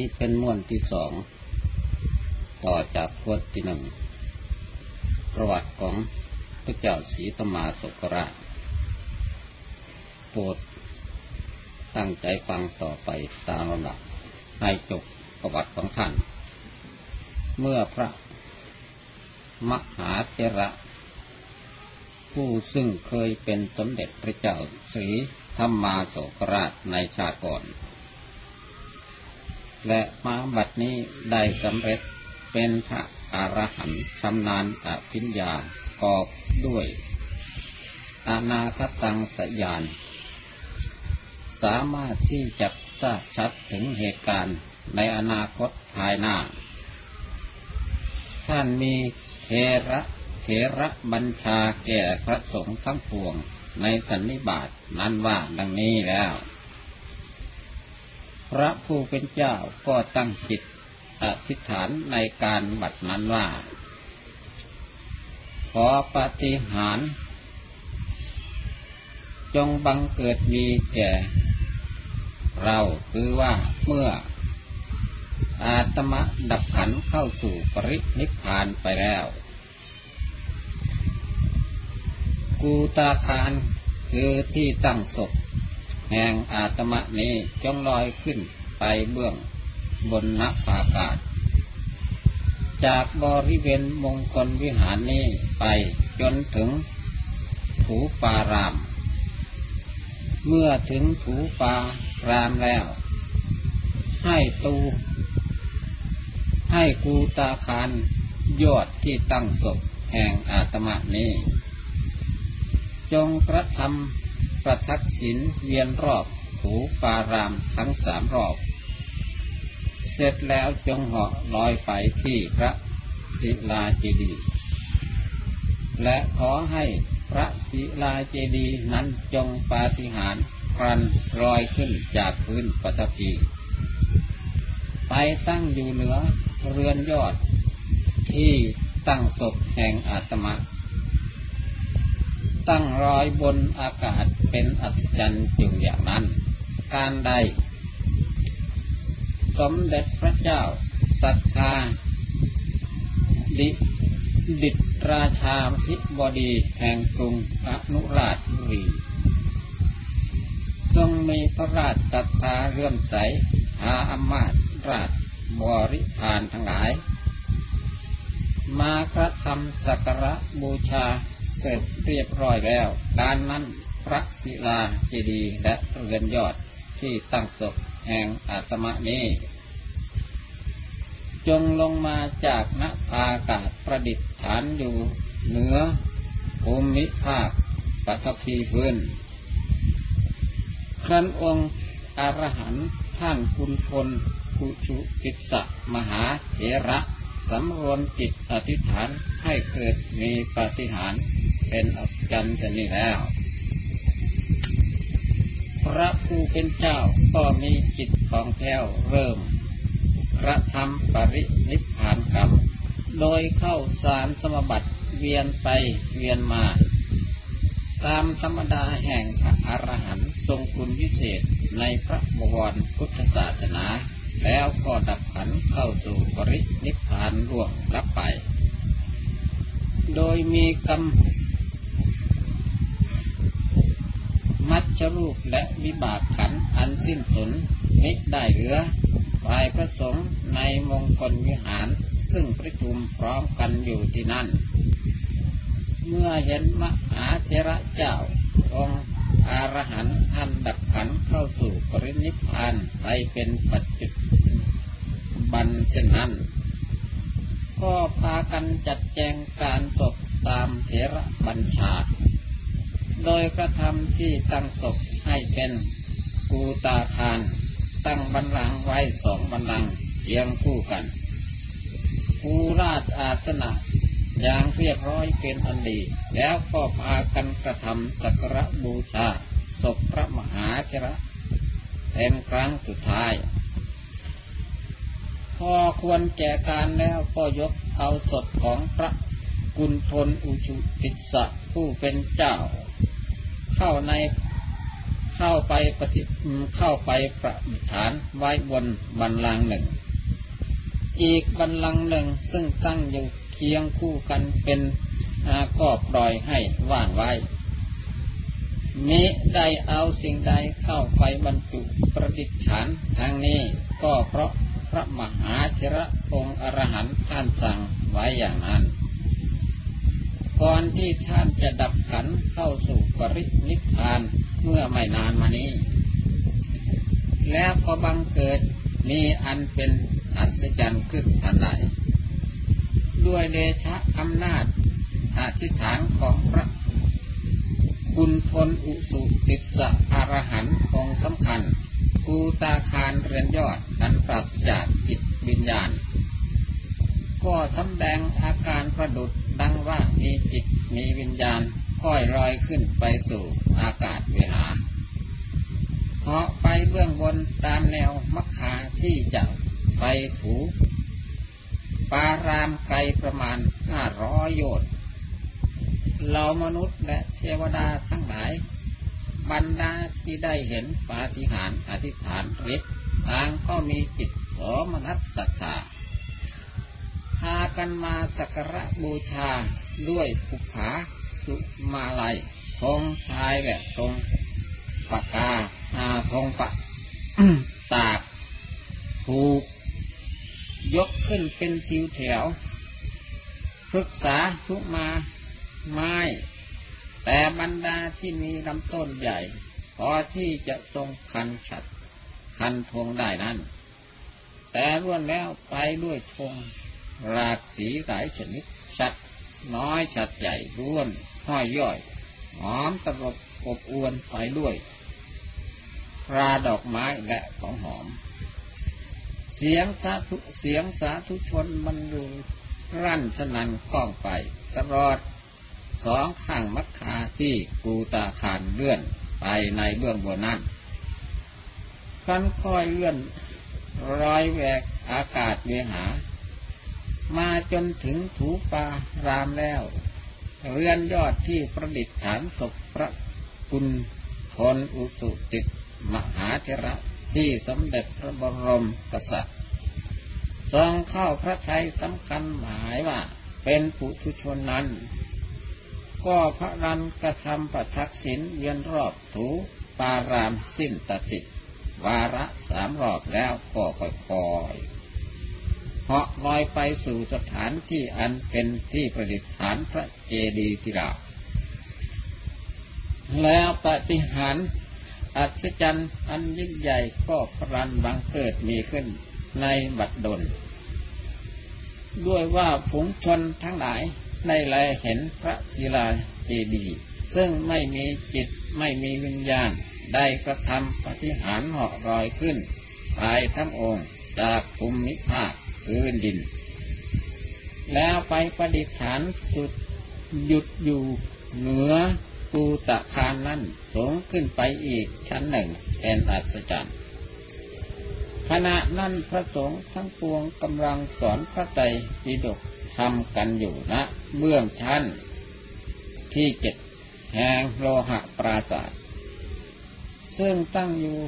นี่เป็นม้วนที่สอง ต่อจากพวดที่หนึ่ง ประวัติของพระเจ้าศรีตมาสกราชโปรดตั้งใจฟังต่อไปตามลำดับให้จบประวัติของท่าน เมื่อพระมหาเถระ ผู้ซึ่งเคยเป็นสมเด็จพระเจ้าศรีธรรมาโสกราชในชาติก่อน และมาบัดนี้ได้สำเร็จเป็นพระอรหันต์ชำนาญอภิญญากอบด้วยอนาคตังสยาน สามารถที่จะทราบชัดถึงเหตุการณ์ในอนาคตภายหน้า ท่านมีเทระเถระบัญชาแก่พระสงฆ์ทั้งปวงในสันนิบาตนั้นว่าดังนี้แล้ว พระผู้เป็นเจ้าก็ตั้งจิตอธิษฐานในการบัดนั้นว่า ขอปฏิหาร จงบังเกิดมีแก่ เราคือว่าเมื่อ อาตมะดับขันเข้าสู่ปรินิพพานไปแล้ว กูตาคารคือที่ตั้งศพ แห่งอาตมะนี้จงลอยขึ้นไปเบื้องบนนักอากาศ จากบริเวณมงคลวิหารนี้ไปจนถึงถูปาราม เมื่อถึงถูปารามแล้ว ให้ตู ให้กูตาคารยอดที่ตั้งศพแห่งอาตมะนี้ จงกระทำ ประทักษิณเวียนรอบถูปารามทั้งสามรอบ เสร็จแล้วจงเหาะลอยไปที่พระศิลาเจดีย์และขอให้พระศิลาเจดีย์นั้นจงปาฏิหาริย์ครันลอยขึ้นจากพื้นปฐพีไปตั้งอยู่เหนือเรือนยอดที่ตั้งศพแห่งอาตมา ตั้งรอยบนอากาศเป็นอัศจรรย์อยู่อย่างนั้น การใด สมเด็จพระเจ้า สัทธาดิดิตราชาธิบดีแห่งกรุงอนุราชบุรีทรงมีพระราชศรัทธาเรื่อมใสหาอำมาตราชบริพารทั้งหลาย มากระทำสักการะบูชา เสร็จเรียบร้อยแล้ว การนั้นพระศิลาเจดีย์และเรือนยอดที่ตั้งศพแห่งอาตมะนี้ จงลงมาจากนภาอากาศประดิษฐานอยู่เหนือภูมิภาคปัทภีพื้น ครั้นองค์อรหันท่านคุณพลกุชุกิสะมหาเถระสำรวมจิตอธิษฐานให้เกิดมีปฏิหาร เป็นอัศจรรย์นี้แล้ว พระผู้เป็นเจ้าก็มีจิตของแผ้วเริ่มกระทำปรินิพพานกรรม โดยเข้าสารสมบัติเวียนไปเวียนมา ตามธรรมดาแห่งพระอรหันต์ทรงคุณวิเศษในพระบวรพุทธศาสนา แล้วก็ดับขันเข้าสู่ปรินิพพานร่วงรับไป โดยมีกรรม มัจจรูปและวิบากขันอันสิ้นสุดมิได้เหลือฝ่ายพระสงฆ์ในมงคลวิหาร ซึ่งประชุมพร้อมกันอยู่ที่นั่น เมื่อเห็นมหาเถระเจ้าองค์อารหันต์ท่านดับขันเข้าสู่ปรินิพพานไปเป็นปัจจุบันเช่นนั้น ก็พากันจัดแจงการศพตามเถระบัญชา โดยกระทำที่ตั้งศพให้เป็นกูตาคาร ตั้งบันลังไว้สองบันลังเรียงคู่กันภูราชอาสนะอย่างเรียบร้อยเป็นอันดี แล้วก็พากันกระทำสักระบูชาศพพระมหาเถระเป็นครั้งสุดท้าย พอควรแก่การแล้วก็ยกเอาศพของพระกุณฑลอุชุติสะผู้เป็นเจ้า เข้าในเข้าไปปฏิเข้าไปประฐานไว้บนบันลังหนึ่ง อีกบันลังหนึ่งซึ่งตั้งอยู่เคียงคู่กันเป็นก็ปล่อยให้ว่างไว้มิได้เอาสิ่งใดเข้าไปบรรจุประดิษฐานทางนี้ก็เพราะพระมหาเถระองค์อรหันต์ท่านสั่งไว้อย่างนั้น ก่อนที่ท่านจะดับขันเข้าสู่ปรินิพพานเมื่อไม่นานมานี้ แล้วก็บังเกิดมีอันเป็นอัศจรรย์ขึ้นทันใดด้วยเดชะอำนาจอธิษฐานของพระคุณพลอุสุติสะอรหันต์องสำคัญกูตาคารเรือนยอดนั้นปราศจากจิตวิญญาณ ก็สำแดงอาการประดุด ดังว่ามีจิตมีวิญญาณค่อยลอยขึ้นไปสู่อากาศเวหาเพาะไปเบื้องบนตามแนวมักคาที่จะไปถูปารามไกลประมาณห้าร้อยโยชน์เรามนุษย์และเทวดาทั้งหลาย บรรดาที่ได้เห็นปาฏิหาริย์อธิษฐานฤทธิ์ทางก็มีจิตโสมนัสศรัทธา พากันมาสักการะบูชาด้วยภูผาสุมาลัยธงชายและธงปากกาอาธงปะตากถูก ยกขึ้นเป็นทิวแถวปรึกษาทุมา ไม้ แต่บรรดาที่มีลำต้นใหญ่ พอที่จะทรงคันฉัด คันทงได้นั้น แต่ล้วนแล้วไปด้วยทง รากสีหลายชนิดชัดน้อยชัดใหญ่ร่วนห้อยย่อยหอมตลบอบอวนไปด้วยราดอกไม้และของหอม เสียงสาธุเสียงสาธุชนมันรูรั่นสนันกล้องไป ตลอดสองข้างมักคาที่กูตาคารเลื่อนไปในเบื้องบนนั้นคันค่อยเลื่อนรอยแหวกอากาศเวหา มาจนถึงถูปารามแล้ว เรือนยอดที่ประดิษฐานศพพระคุณพลอุสุติมหาเถระที่สมเด็จพระบรมกษัตริย์ทรงเข้าพระไทยสำคัญหมายว่า เป็นปุถุชนนั้น ก็พระรันกระทำประทักษิณเวียนรอบถูปารามสิ้นตติ วาระสามรอบแล้วก็ค่อยๆ เหาะลอยไปสู่สถานที่อันเป็นที่ประดิษฐานพระเจดีย์ที่ราแล้วปฏิหารอัศจรรย์อันยิ่งใหญ่ก็พรันบังเกิดมีขึ้นในบัดดล ด้วยว่าฝูงชนทั้งหลายได้แลเห็นพระศิลาเจดีย์ซึ่งไม่มีจิตไม่มีวิญญาณได้กระทำปฏิหารเหาะรอยขึ้นภายทั้งองค์จากภูมิภาค พื้นดิน แล้วไปประดิษฐานสุดหยุดอยู่เหนือปูตะคานนั้นสูงขึ้นไปอีกชั้นหนึ่งเป็นอัศจรรย์ขณะนั้นพระสงฆ์ทั้งปวงกำลังสอนพระไตรปิฎกทำกันอยู่นะ เบื้องชั้น ที่เจ็ดแห่งโลหะปราศาสซึ่งตั้งอยู่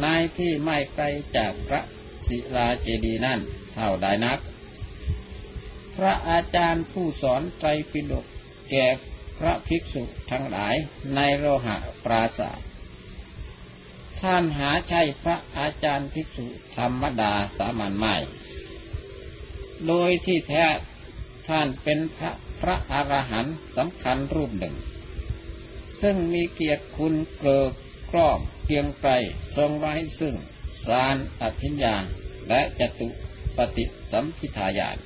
ในที่ไม่ไกลจากพระศิลาเจดีนั่น เท่าใดนัก พระอาจารย์ผู้สอนไตรปิฎกแก่พระภิกษุทั้งหลายในโลหะปราศาสท่านหาใช่พระอาจารย์ภิกษุธรรมดาสามัญไม่ โดยที่แท้ท่านเป็นพระพระอรหันต์สำคัญรูปหนึ่ง ซึ่งมีเกียรติคุณเกลือกรอบเพียงไกลทรงไว้ซึ่งสารอภิญญาและจตุ ปฏิสัมพิทายาน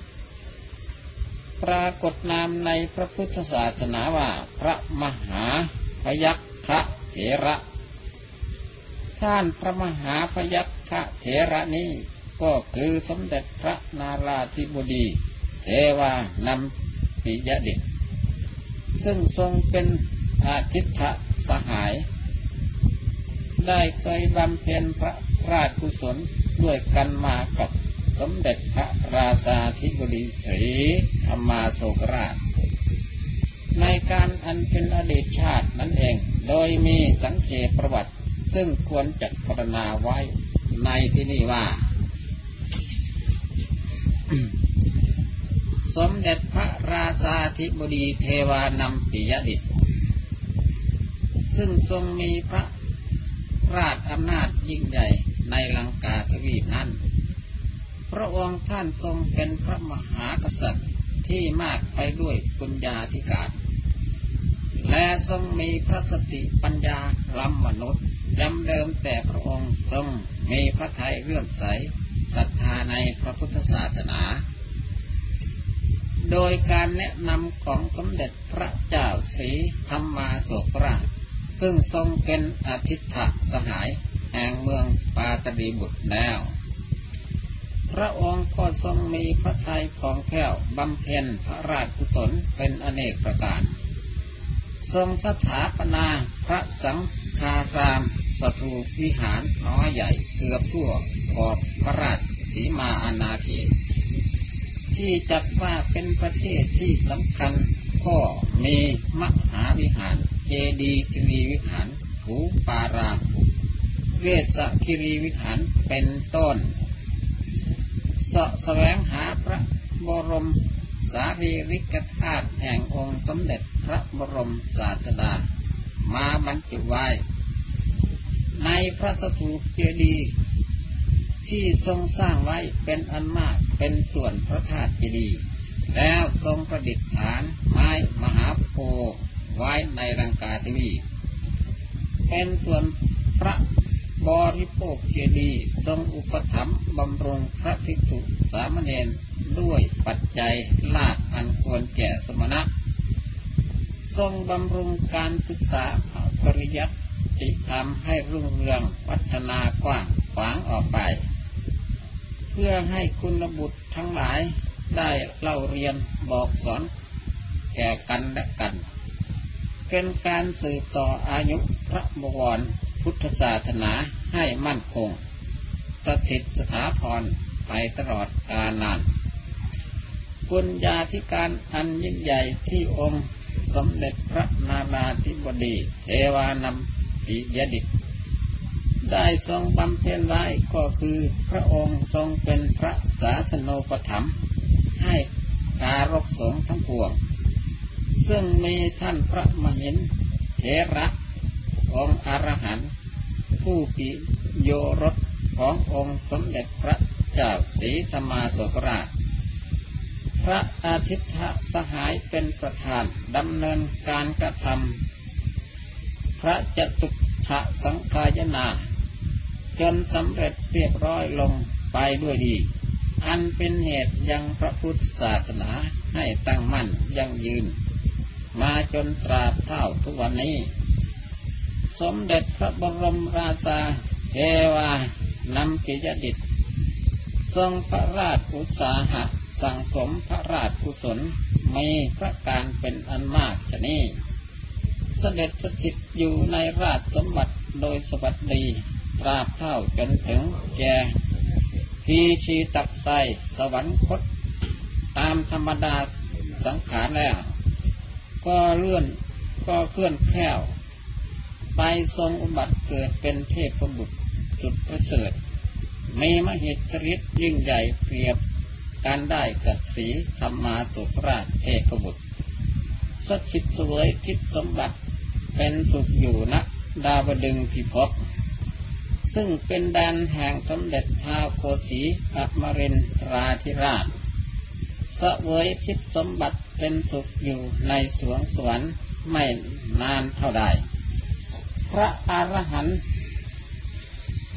ปรากฏนามในพระพุทธศาสนาว่าพระมหาพยัคฆเถระ ท่านพระมหาพยัคฆเถระนี้ก็คือสมเด็จพระนาราธิบดี เทวานำปิยดิษซึ่งทรงเป็นอาทิตฐสหาย ได้เคยบำเพ็ญพระราชกุศลด้วยกันมากับ สมเด็จพระราชาธิบดีศรีธรรมาโศกราช ในการอันเป็นอดีตชาตินั่นเอง โดยมีสังเกตประวัติ ซึ่งควรจะพรรณนาไว้ในที่นี้ว่า สมเด็จพระราชาธิบดีเทวานำปิยดิต ซึ่งทรงมีพระราชอำนาจยิ่งใหญ่ในลังกาทวีปนั้น พระองค์ท่านทรงเป็นพระมหากษัตริย์ที่มากไปด้วยปุญญาธิการ และทรงมีพระสติปัญญาล้ำมนุษย์จำเดิมแต่พระองค์ทรงมีพระทัยเลื่อมใสศรัทธาในพระพุทธศาสนา โดยการแนะนำของสมเด็จพระเจ้าศรีธรรมาโศกราช ซึ่งทรงเป็นอาทิตถสหายแห่งเมืองปาตรีบุตรแล้ว ระองค์ก็ทรงมีพระทัยของแผ้วบำเพ็ญพระราชกุศลเป็นอเนกประการ ทรงสถาปนาพระสังฆารามสถูปวิหารน้อยใหญ่เกือบทั่วขอบพระราชสีมาอาณาเขตที่จัดว่าเป็นประเทศที่สำคัญก็มีมหาวิหารเจดีย์คิรีวิหารหูปารามเวสคิรีวิหารเป็นต้น สะแสวงหาพระบรมสารีริกธาตุแห่งองค์สมเด็จพระบรมศาสดา มาบรรจุไว้ ในพระสถูปเจดีย์ที่ทรงสร้างไว้เป็นอันมากเป็นส่วนพระธาตุเจดีย์แล้วทรงประดิษฐานไม้มหาโพธิ์ไว้ในรังกาทีวีเป็นส่วนพระ บริโภคเจดีย์ทรงอุปถัมภ์บำรุงพระภิกษุสามเณรด้วยปัจจัยลาภอันควรแก่สมณะ ทรงบำรุงการศึกษาปริยัติธรรมให้รุ่งเรืองพัฒนากว้างขวางออกไป เพื่อให้คุณบุตรทั้งหลายได้เล่าเรียนบอกสอนแก่กันและกัน เป็นการสืบต่ออายุพระบวร พุทธศาสนาให้มั่นคงสถิตสถาพรไปตลอดกาลนานปุญญาธิการอันยิ่งใหญ่ที่องค์สมเด็จพระนาราธิบดีเทวานำปิยดิตได้ทรงบำเพ็ญไว้ก็คือพระองค์ทรงเป็นพระศาสนูปถัมภ์ให้การกสงทั้งปวง ซึ่งมีท่านพระมหินเถระ องค์อรหันต์ผู้ปิโยรสขององค์สมเด็จพระเจ้าศรีธรรมาสกราช พระอาทิตย์สหายเป็นประธานดำเนินการกระทำพระจตุถะสังขายนา จนสำเร็จเรียบร้อยลงไปด้วยดี อันเป็นเหตุยังพระพุทธศาสนาให้ตั้งมั่นยังยืน มาจนตราบเท่าทุกวันนี้ สมเด็จพระบรมราชาเทวานำกิจดิตทรงพระราชอุตสาหะสั่งสมพระราชกุศลมีพระการเป็นอันมากชนี้เสด็จสถิตอยู่ในราชสมบัติโดยสวัสดีตราบเท่าจนถึงแก่พีชีตักไสสวรรคต ตามธรรมดาสังขารแล้ว ก็เลื่อนก็เคลื่อนแคล้ว ไปทรงอุบัติเกิดเป็นเทพบุตรจุดประเสริฐมีมหิทธิฤทธิ์ยิ่งใหญ่เปรียบการได้กับสีธรรมาสุราชเทพบุตรสถิตสวยทิศสมบัติเป็นสุขอยู่นะดาวดึงพิภพซึ่งเป็นแดนแห่งสมเด็จท้าวโคสีอัมรินทราธิราชสวยทิศสมบัติเป็นสุขอยู่ในสวงสวรรค์ไม่นานเท่าใด พระอรหันต์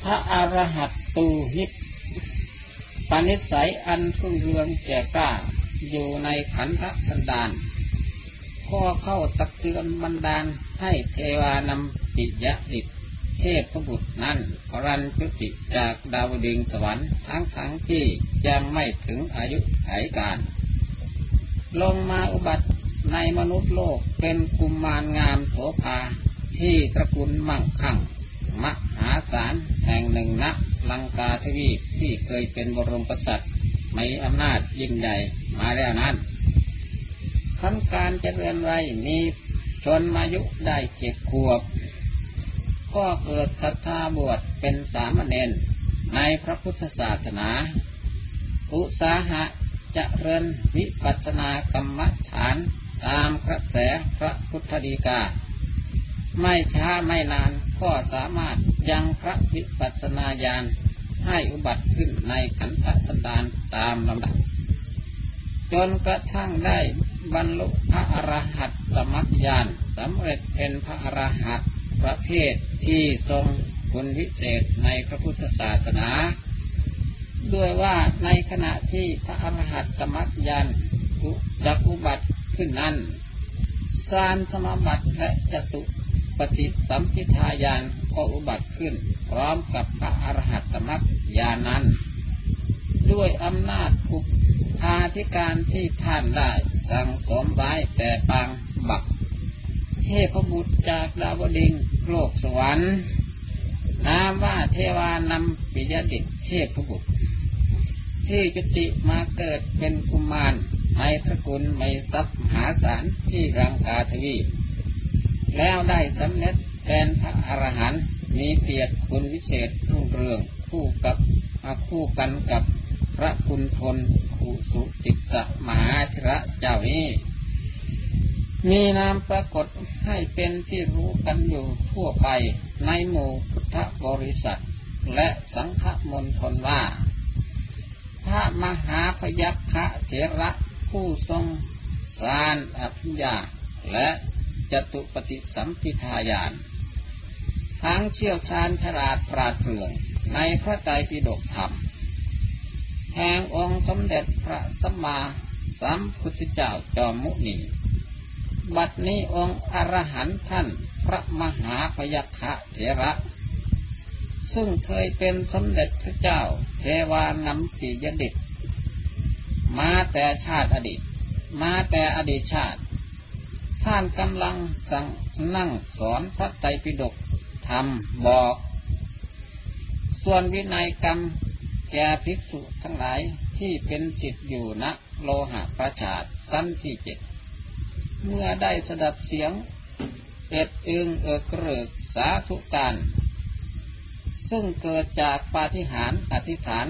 พระอรหัตตูหิตปณิสัยอันทุ่งเรืองแก่กล้า อยู่ในขันธสันดานข้อเข้าตักเตือนบันดาลให้เทวานำปิยะอิตเทพบุตรนั้นรันจุติจากดาวดึงสวรรค์ทั้งทั้งที่ยังไม่ถึงอายุไขการ ลงมาอุบัติในมนุษย์โลกเป็นกุมมารงามโสภา ที่ตระกูลมั่งคั่ง มหาศาลแห่งหนึ่งนักลังกาทวีปที่เคยเป็นบรมกษัตริย์มีอำนาจยิ่งใหญ่มาแล้วนั้นขั้นการเจริญไว้มีชนมายุได้เจ็ดขวบ ก็เกิดศรัทธาบวชเป็นสามเณรในพระพุทธศาสนา อุสาหะจะเริญวิปัสสนากรรมฐานตามกระแสพระพุทธดีกา ไม่ช้าไม่นานก็สามารถยังพระวิปัสสนาญาณให้อุบัติขึ้นในขันธสันดานตามลำดับ จนกระทั่งได้บรรลุพระอรหัตตมรรคญาณสำเร็จเป็นพระอรหัตประเภทที่ทรงคุณวิเศษในพระพุทธศาสนา ด้วยว่าในขณะที่พระอรหัตตมรรคญาณจักอุบัติขึ้นนั้นสารสมบัติและจตุ ปฏิสัมพิทายานก็อุบัติขึ้น พร้อมกับพระอรหัตตมรรคญาณนั้น ด้วยอำนาจอุปาธิการที่ท่านได้สั่งสมไว้แต่ปางบัก เทพบุตรจากดาวดิงโลกสวรรค์นามว่าเทวานำปิยดิตเทพบุตร ที่จุติมาเกิดเป็นกุมารในตระกูลไม่ทรัพย์หาศาลที่รังกาทวี แล้วได้สำเร็จเป็นพระอรหันต์มีเกียรติคุณวิเศษรุ่งเรืองคู่กับคู่กันกับพระคุณพลขุสุติสมหาธระเจ้านี้ มีนามปรากฏให้เป็นที่รู้กันอยู่ทั่วไปในหมู่พุทธบริษัท และสังฆมณฑลว่า พระมหาพยัคฆเถระผู้ทรงสารอภิญญาและ จตุปฏิสัมพิทายาน ทั้งเชี่ยวชาญฉลาดปราดเปรื่องในพระไตรปิฎกธรรมแห่งองค์สมเด็จพระสัมมาสัมพุทธเจ้าจอมมุนี บัดนี้องค์อรหันต์ท่านพระมหาพยัคฆเถระ ซึ่งเคยเป็นสมเด็จพระเจ้าเทวานำปิยดิตมาแต่ชาติอดีต มาแต่อดีตชาติ ท่านกำลังสั่งนั่งสอนพระไตรปิฎกทำบอก ส่วนวินัยกรรมแก่ภิกษุทั้งหลายที่เป็นจิตอยู่ณโลหะประชาตสั้นที่เจ็ด เมื่อได้สดับเสียงเอ็ดอึงเอกเกริกสาธุการ ซึ่งเกิดจากปาฏิหาริย์อธิษฐาน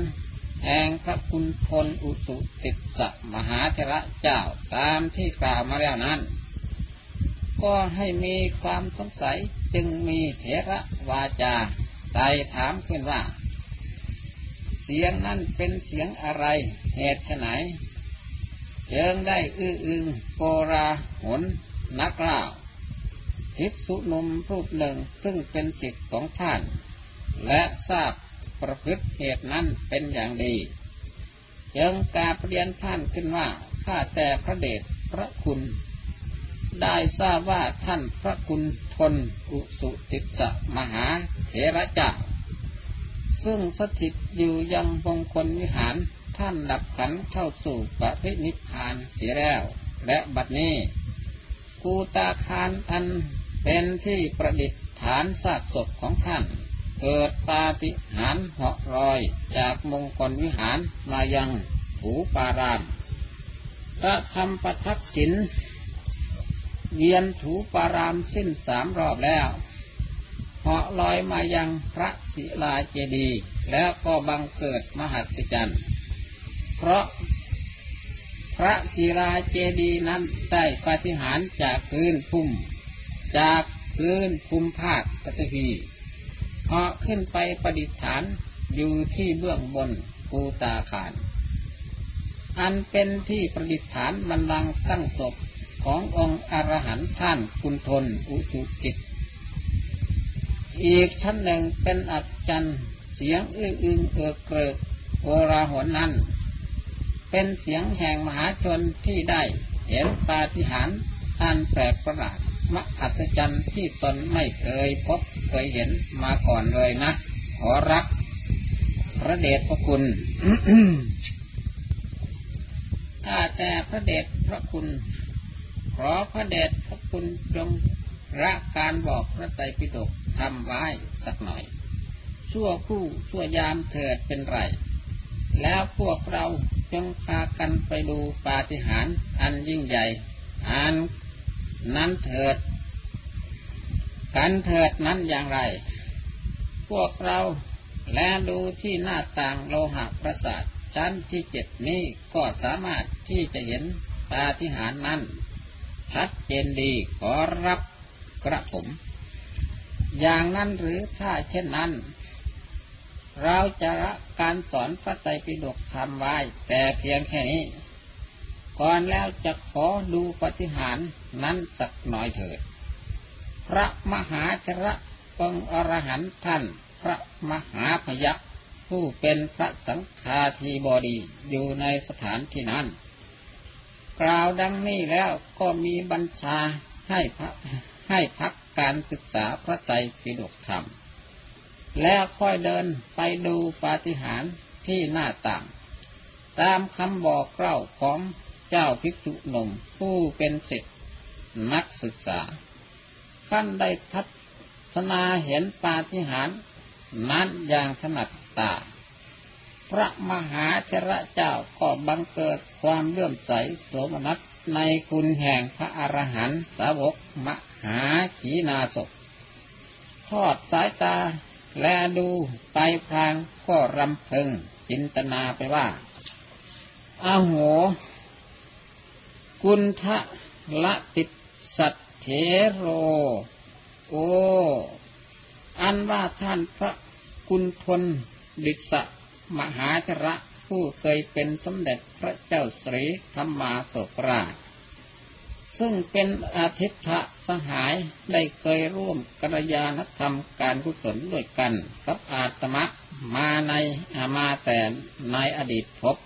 แห่งพระคุณพลอุสุติสะมหาเถระเจ้าตามที่กล่าวมาแล้วนั้น ก็ให้มีความสงสัยจึงมีเถระวาจาไต่ถามขึ้นว่า เสียงนั้นเป็นเสียงอะไร เหตุไหนเจิงได้อื้ออึงโกราหนนักล่าภิกษุนมรูปหนึ่งซึ่งเป็นจิตของท่าน และทราบประพฤติเหตุนั้นเป็นอย่างดียังกาเรียนท่านขึ้นว่า ข้าแต่พระเดชพระคุณ ได้ทราบว่าท่านพระคุณทนอุสุติสะมหาเถระเจ้าซึ่งสถิตอยู่ยังมงคลวิหารท่านดับขันเข้าสู่ปรินิพานเสียแล้ว และบัดนี้กูตาคารอันเป็นที่ประดิษฐานซากศพของท่าน เกิดปาฏิหาริย์เหาะรอยจากมงคลวิหารมายังถูปารามพระคำประทักษิณ เวียนถูปารามสิ้นสามรอบแล้วเหาะลอยมายังพระศิลาเจดีย์แล้วก็บังเกิดมหัศจรรย์ เพราะพระศิลาเจดีย์นั้นได้ปฏิหารจากพื้นพุ่ม จากพื้นภูมิภาคปฐพีเหาะขึ้นไปประดิษฐานอยู่ที่เบื้องบนภูตาคารอันเป็นที่ประดิษฐานบันลังตั้งศพ ขององค์อรหันต์ท่านคุณทนอุจุจิตอีกชั้นหนึ่งเป็นอัศจรรย์เสียงอื้ออึงเอือกเกริกโอราหนนั้น เป็นเสียงแห่งมหาชนที่ได้เห็นปาฏิหาริย์อันแปลกประหลาดมหัศจรรย์ที่ตนไม่เคยพบเคยเห็นมาก่อนเลยนะ ขอรัก พระเดชพระคุณถ้าแต่พระเดชพระคุณ ขอพระเดชพระคุณจงรัการบอกพระไตรปิฎกทำไว้สักหน่อย ชั่วคู่ชั่วยามเถิดเป็นไร แล้วพวกเราจงพากันไปดูปาฏิหาริย์อันยิ่งใหญ่ อันนั้นเถิด กันเถิดนั้นอย่างไร พวกเราแลดูที่หน้าต่างโลหะประสาทชั้นที่เจ็ดนี้ก็สามารถที่จะเห็นปาฏิหาริย์นั้น ชัดเจนดีขอรับกระผม อย่างนั้นหรือถ้าเช่นนั้น เราจะละการสอนพระไตรปิฎกทำไว้ แต่เพียงแค่นี้ ก่อนแล้วจะขอดูปฏิหารนั้นสักหน่อยเถิด พระมหาชระองอรหันท่านพระมหาพยักผู้เป็นพระสังฆาธิบดีอยู่ในสถานที่นั้น กล่าวดังนี้แล้วก็มีบัญชาให้พระให้พักการศึกษาพระไตรปิฎกธรรม แล้วค่อยเดินไปดูปาฏิหาริย์ที่หน้าต่าง ตามคำบอกเล่าของเจ้าภิกษุหนุ่มผู้เป็นศิษย์นักศึกษา ขั้นได้ทัศนาเห็นปาฏิหาริย์นั้นอย่างถนัดตา พระมหาเถระเจ้าก็บังเกิดความเลื่อมใสโสมนัสในคุณแห่งพระอรหันตสาวกมหาขีนาศทอดสายตาแลดูไปพลางก็รำพึงจินตนาไปว่าอาโห กุณทะละติดสัตเถโร โอ อันว่าท่านพระกุณทนดิสะ มหาชระผู้เคยเป็นสมเด็จพระเจ้าสรีธรรมาสกราช ซึ่งเป็นอาทิตย์สหายได้เคยร่วมกัลยาณธรรมการกุศลด้วยกันกับอาตมะมาในอามาแต่ในอดีตพบ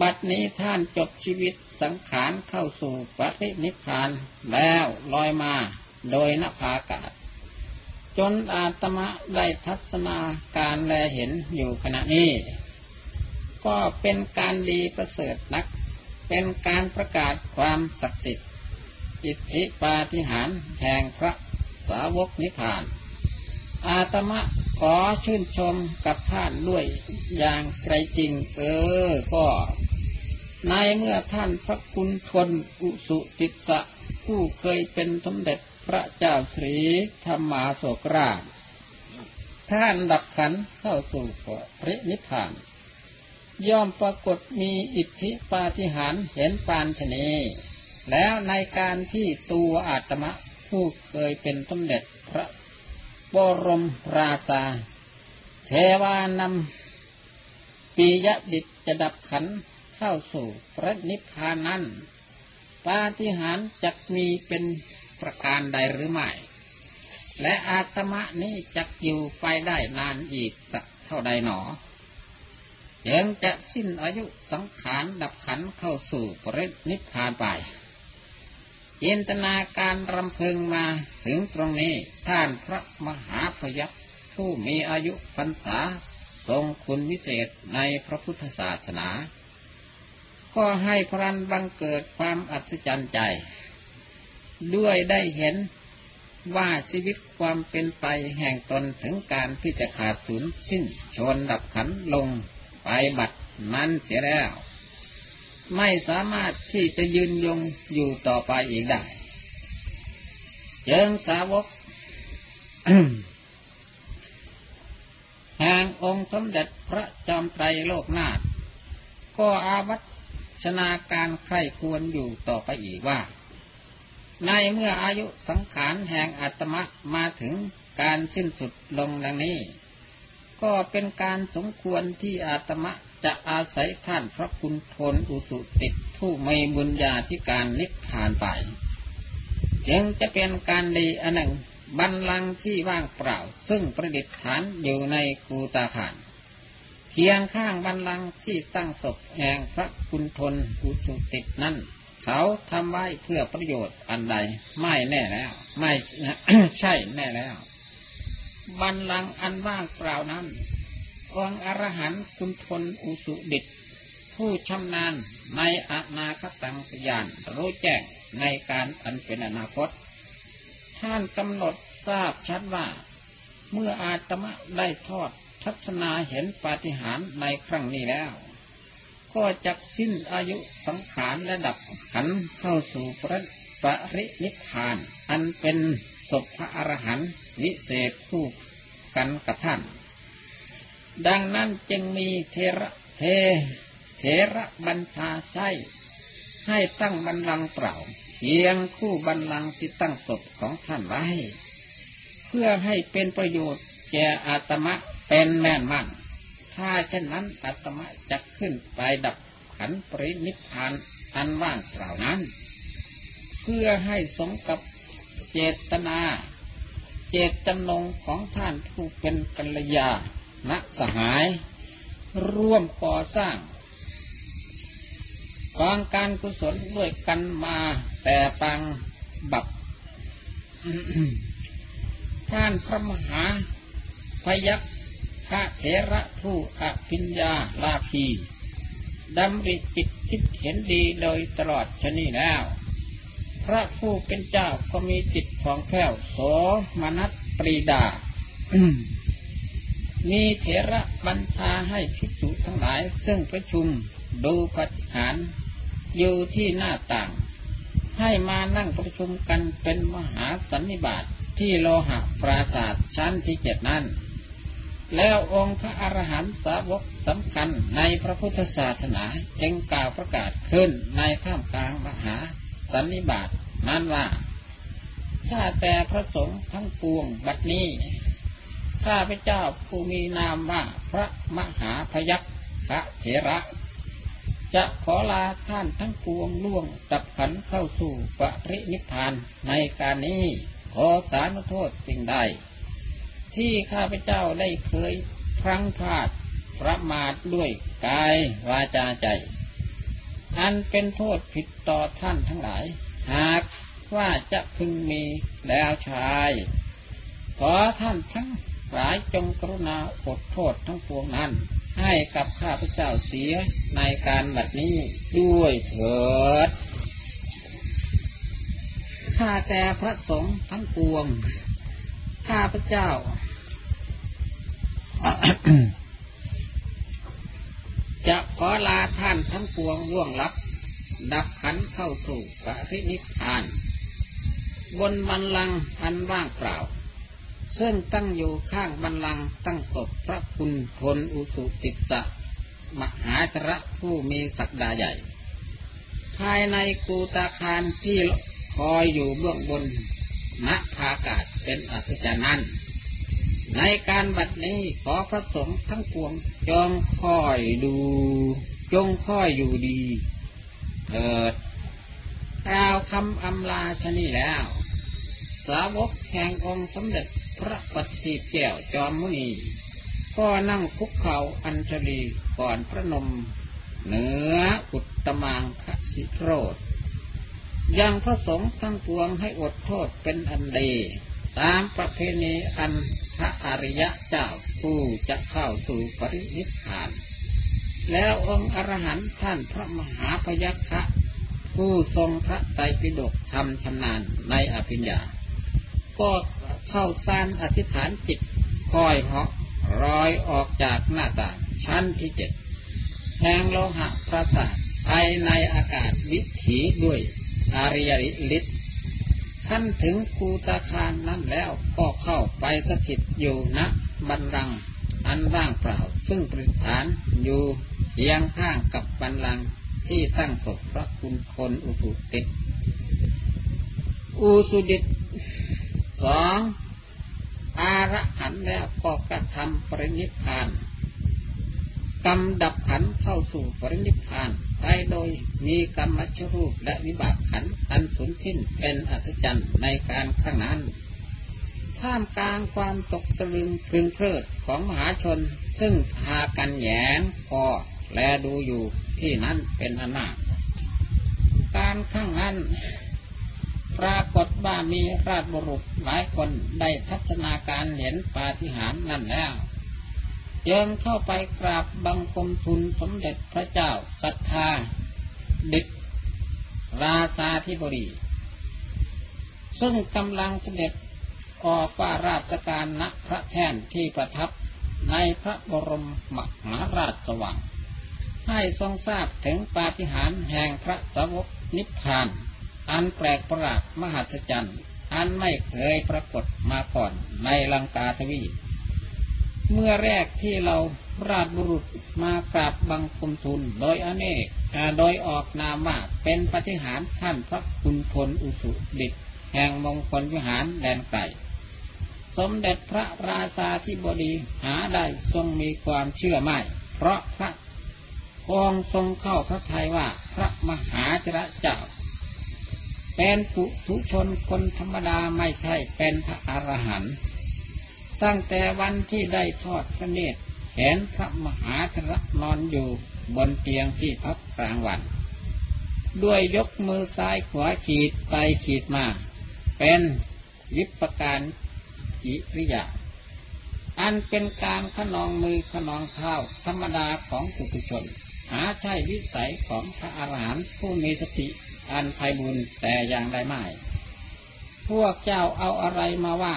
บัดนี้ท่านจบชีวิตสังขารเข้าสู่ปรินิพพานแล้วลอยมาโดยนภาอากาศ จนอาตมะได้ทัศนาการแลเห็นอยู่ขณะนี้ ก็เป็นการดีประเสริฐนัก เป็นการประกาศความศักดิ์สิทธิ์อิทธิปาฏิหาริย์แห่งพระสาวกนิพพาน อาตมะขอชื่นชมกับท่านด้วยอย่างไกรจริงเออก็ในเมื่อท่านพระคุณทนอุสุติสะผู้เคยเป็นสมเด็จ ระเจ้าสรีธรรมาโศกราช ท่านดับขันเข้าสู่พระนิพพาน ย่อมปรากฏมีอิทธิปาฏิหาริย์เห็นปานชนีแล้วในการที่ตัวอาตมะผู้เคยเป็นสมเด็จพระบรมราชา เทวานำปียดิตจะดับขันเข้าสู่พระนิพพานนั้น ปาฏิหาริย์จะมีเป็น ประการใดหรือไม่ และอาตมะนี้จะอยู่ไปได้นานอีกสักเท่าใดหนอยังจะสิ้นอายุสังขารดับขันเข้าสู่ปรินิพพานไปจินตนาการรำพึงมาถึงตรงนี้ท่านพระมหาพยัคฆ์ผู้มีอายุพรรษาทรงคุณวิเศษในพระพุทธศาสนา ก็ให้พรันบังเกิดความอัศจรรย์ใจ ด้วยได้เห็นว่าชีวิตความเป็นไปแห่งตนถึงการที่จะขาดสูญสิ้นชนดับขันลงไปบัดนั้นเสียแล้ว ไม่สามารถที่จะยืนยงอยู่ต่อไปอีกได้เจิงสาวกแห่งองค์สมเด็จพระจอมไตรโลกนาถก็อาวัชนาการใครควรอยู่ต่อไปอีกว่า ในเมื่ออายุสังขารแห่งอัตมะมาถึงการสิ้นสุดลงดังนี้ ก็เป็นการสมควรที่อาตมะจะอาศัยท่านพระคุณทนอุสุติดผู้ไม่บุญญาธิการนิพพานไปยังจะเป็นการดีอันหนึ่งบันลังที่ว่างเปล่า ซึ่งประดิษฐานอยู่ในกูตาขานเพียงข้างบันลังที่ตั้งศพแห่งพระคุณทนอุสุติดนั้น เขาทำไว้เพื่อประโยชน์อันใด ไม่แน่แล้ว ไม่ใช่แน่แล้วบันลังอันว่างเปล่านั้นองอรหันคุณทนอุสุดิต ผู้ชำนาญในอนาคตังสยานรู้แจ้งในการอันเป็นอนาคต ท่านกำหนดทราบชัดว่า เมื่ออาตมะได้ทอดทัศนาเห็นปาฏิหาริย์ในครั้งนี้แล้ว ก็จะสิ้นอายุสังขารและดับขันเข้าสู่พระปรินิพาน อันเป็นศพพระอรหันต์วิเศษผู้กันกับท่าน ดังนั้นจึงมีเทระเทเถระบัญชาใช้ให้ตั้งบันลังเปล่าเพียงคู่บันลังที่ตั้งศพของท่านไว้ เพื่อให้เป็นประโยชน์แก่อาตมะเป็นแน่นมั่นาเช่นนั้นอาตมะจะขึ้นไปดับขันปรินิพพานอันว่างเปล่านั้น เพื่อให้สมกับเจตนา เจตจำนงของท่านผู้เป็นกัลยาณสหาย ร่วมก่อสร้างกองการกุศลด้วยกันมาแต่ปังบับท่านพระมหาพยักษ พระเถระผู้อภิญญาลาภีดำริจิตคิดเห็นดีโดยตลอดชนีแล้ว พระผู้เป็นเจ้าก็มีจิตของแผ้วโสมนัสปรีดา มีเถระบัญชาให้ภิกษุทั้งหลายซึ่งประชุมดูปฏิหารอยู่ที่หน้าต่าง ให้มานั่งประชุมกันเป็นมหาสันนิบาตทที่โลหะปราศาสตร์ชั้นที่เจ็ดนั้น แล้วองค์พระอรหันตสาวกสำคัญในพระพุทธศาสนาจึงกล่าวประกาศขึ้นในท่ามกลางมหาสันนิบาตนั้นว่า ถ้าแต่พระสงฆ์ทั้งปวงบัดนี้ข้าพเจ้าผู้มีนามว่าพระมหาพยัคฆเถระ จะขอลาท่านทั้งปวงล่วงดับขันเข้าสู่ปรินิพพานในการนี้ขอสานุโทษสิ่งใด ที่ข้าพเจ้าได้เคยพลังพลาดประมาทด้วยกายวาจาใจ อันเป็นโทษผิดต่อท่านทั้งหลาย หากว่าจะพึงมีแล้วชาย ขอท่านทั้งหลายจงกรุณาอดโทษทั้งปวงนั้น ให้กับข้าพเจ้าเสียในการบัดนี้ด้วยเถิดข้าแต่พระสงฆ์ทั้งปวง ข้าพเจ้า จะขอลาท่านทั้งปวงล่วงลับ ดับขันเข้าสู่ปรินิพพาน บนบันลังอันว่างเปล่า ซึ่งตั้งอยู่ข้างบันลังตั้งศพพระคุณทนอุสุติสะมหาชระผู้มีศักดาใหญ่ ภายในกูตาคารที่คอยอยู่เบื้องบน ณภากาศเป็นอัศจรรย์นั้น ในการบัดนี้ขอพระสงฆ์ทั้งปวงจงคอยดู จงคอยอยู่ดีเถิดกล่าวคำอำลาชนีแล้ว สาวกแห่งองค์สมเด็จพระปฏิแก้วจอมมุนีก็นั่งคุกเข่าอัญชลีก่อนพระนม เหนืออุตมังคสิโรธ ยังพระสงฆ์ทั้งปวงให้อดโทษเป็นอันดี ตามประเพณีอันพระอริยะเจ้าผู้จะเข้าสู่ปรินิพพาน แล้วองค์อรหันต์ท่านพระมหาพยัคฆะผู้ทรงพระไตรปิฎกทำชำนาญในอภิญญา ก็เข้าสร้านอธิษฐานจิตคอยเหาะรอยออกจากหน้าต่างชั้นที่เจ็ดแห่งโลหะประสาทภายในอากาศวิถีด้วย อาริยฤทธิ์ท่านถึงคูตาคารนั้นแล้วก็เข้าไปสถิตอยู่ณบันลัง อันว่างเปล่า ซึ่งประฐานอยู่เยียงข้างกับบันลังที่ตั้งศพพระคุณคนอุตุติอุสุดิตสองอาระหันแล้วก็กระทำปรินิพาน กรรมดับขันเข้าสู่ปรินิพานไปโดยมีกรรมมัชรูปและวิบากขันอันสูญสิ้นเป็นอัศจรรย์ในการข้างนั้น ท่ามกลางความตกตะลึงพึงเพลิดของมหาชนซึ่งพากันแยงคอแลดูอยู่ที่นั้นเป็นอันมาคการข้างนั้น ปรากฏว่ามีราชบุรุษหลายคนได้ทัศนาการเห็นปาฏิหาริย์นั่นแล้ว ยังเข้าไปกราบบังคมทุนสมเด็จพระเจ้าศรัทธา ดิกราชาธิบดีซึ่งกำลังเสด็จออกว่าราชการณพระแท่นที่ประทับในพระบรมมหาราชว่างให้ทรงทราบถึงปาฏิหาริย์แห่งพระสวกนิพพาน อันแปลกประหลาดมหัศจรรย์ อันไม่เคยปรากฏมาก่อนในลังกาทวี เมื่อแรกที่เราราชบุรุษมากราบบังคมทูลโดยอเนกโดยออกนามว่าเป็นปฏิหารท่านพระคุณพลอุสุดิตแห่งมงคลวิหารแดนไกลสมเด็จพระราชาธิบดีหาได้ทรงมีความเชื่อไม่เพราะพระองค์ทรงเข้าพระทัยว่าพระมหาจระเจ้า เป็นปุถุชนคนธรรมดาไม่ใช่เป็นพระอรหันต์ ตั้งแต่วันที่ได้ทอดพระเนตรเห็นพระมหาชระนอนอยู่บนเตียงที่พักกลางวัน ด้วยยกมือซ้ายขวาขีดไปขีดมา เป็นวิปการกิริยา อันเป็นการขนองมือขนองเท้าธรรมดาของปุถุชน หาใช่วิสัยของพระอรหันต์ผู้มีสติอันไพบุญแต่อย่างใดไม่ พวกเจ้าเอาอะไรมาว่า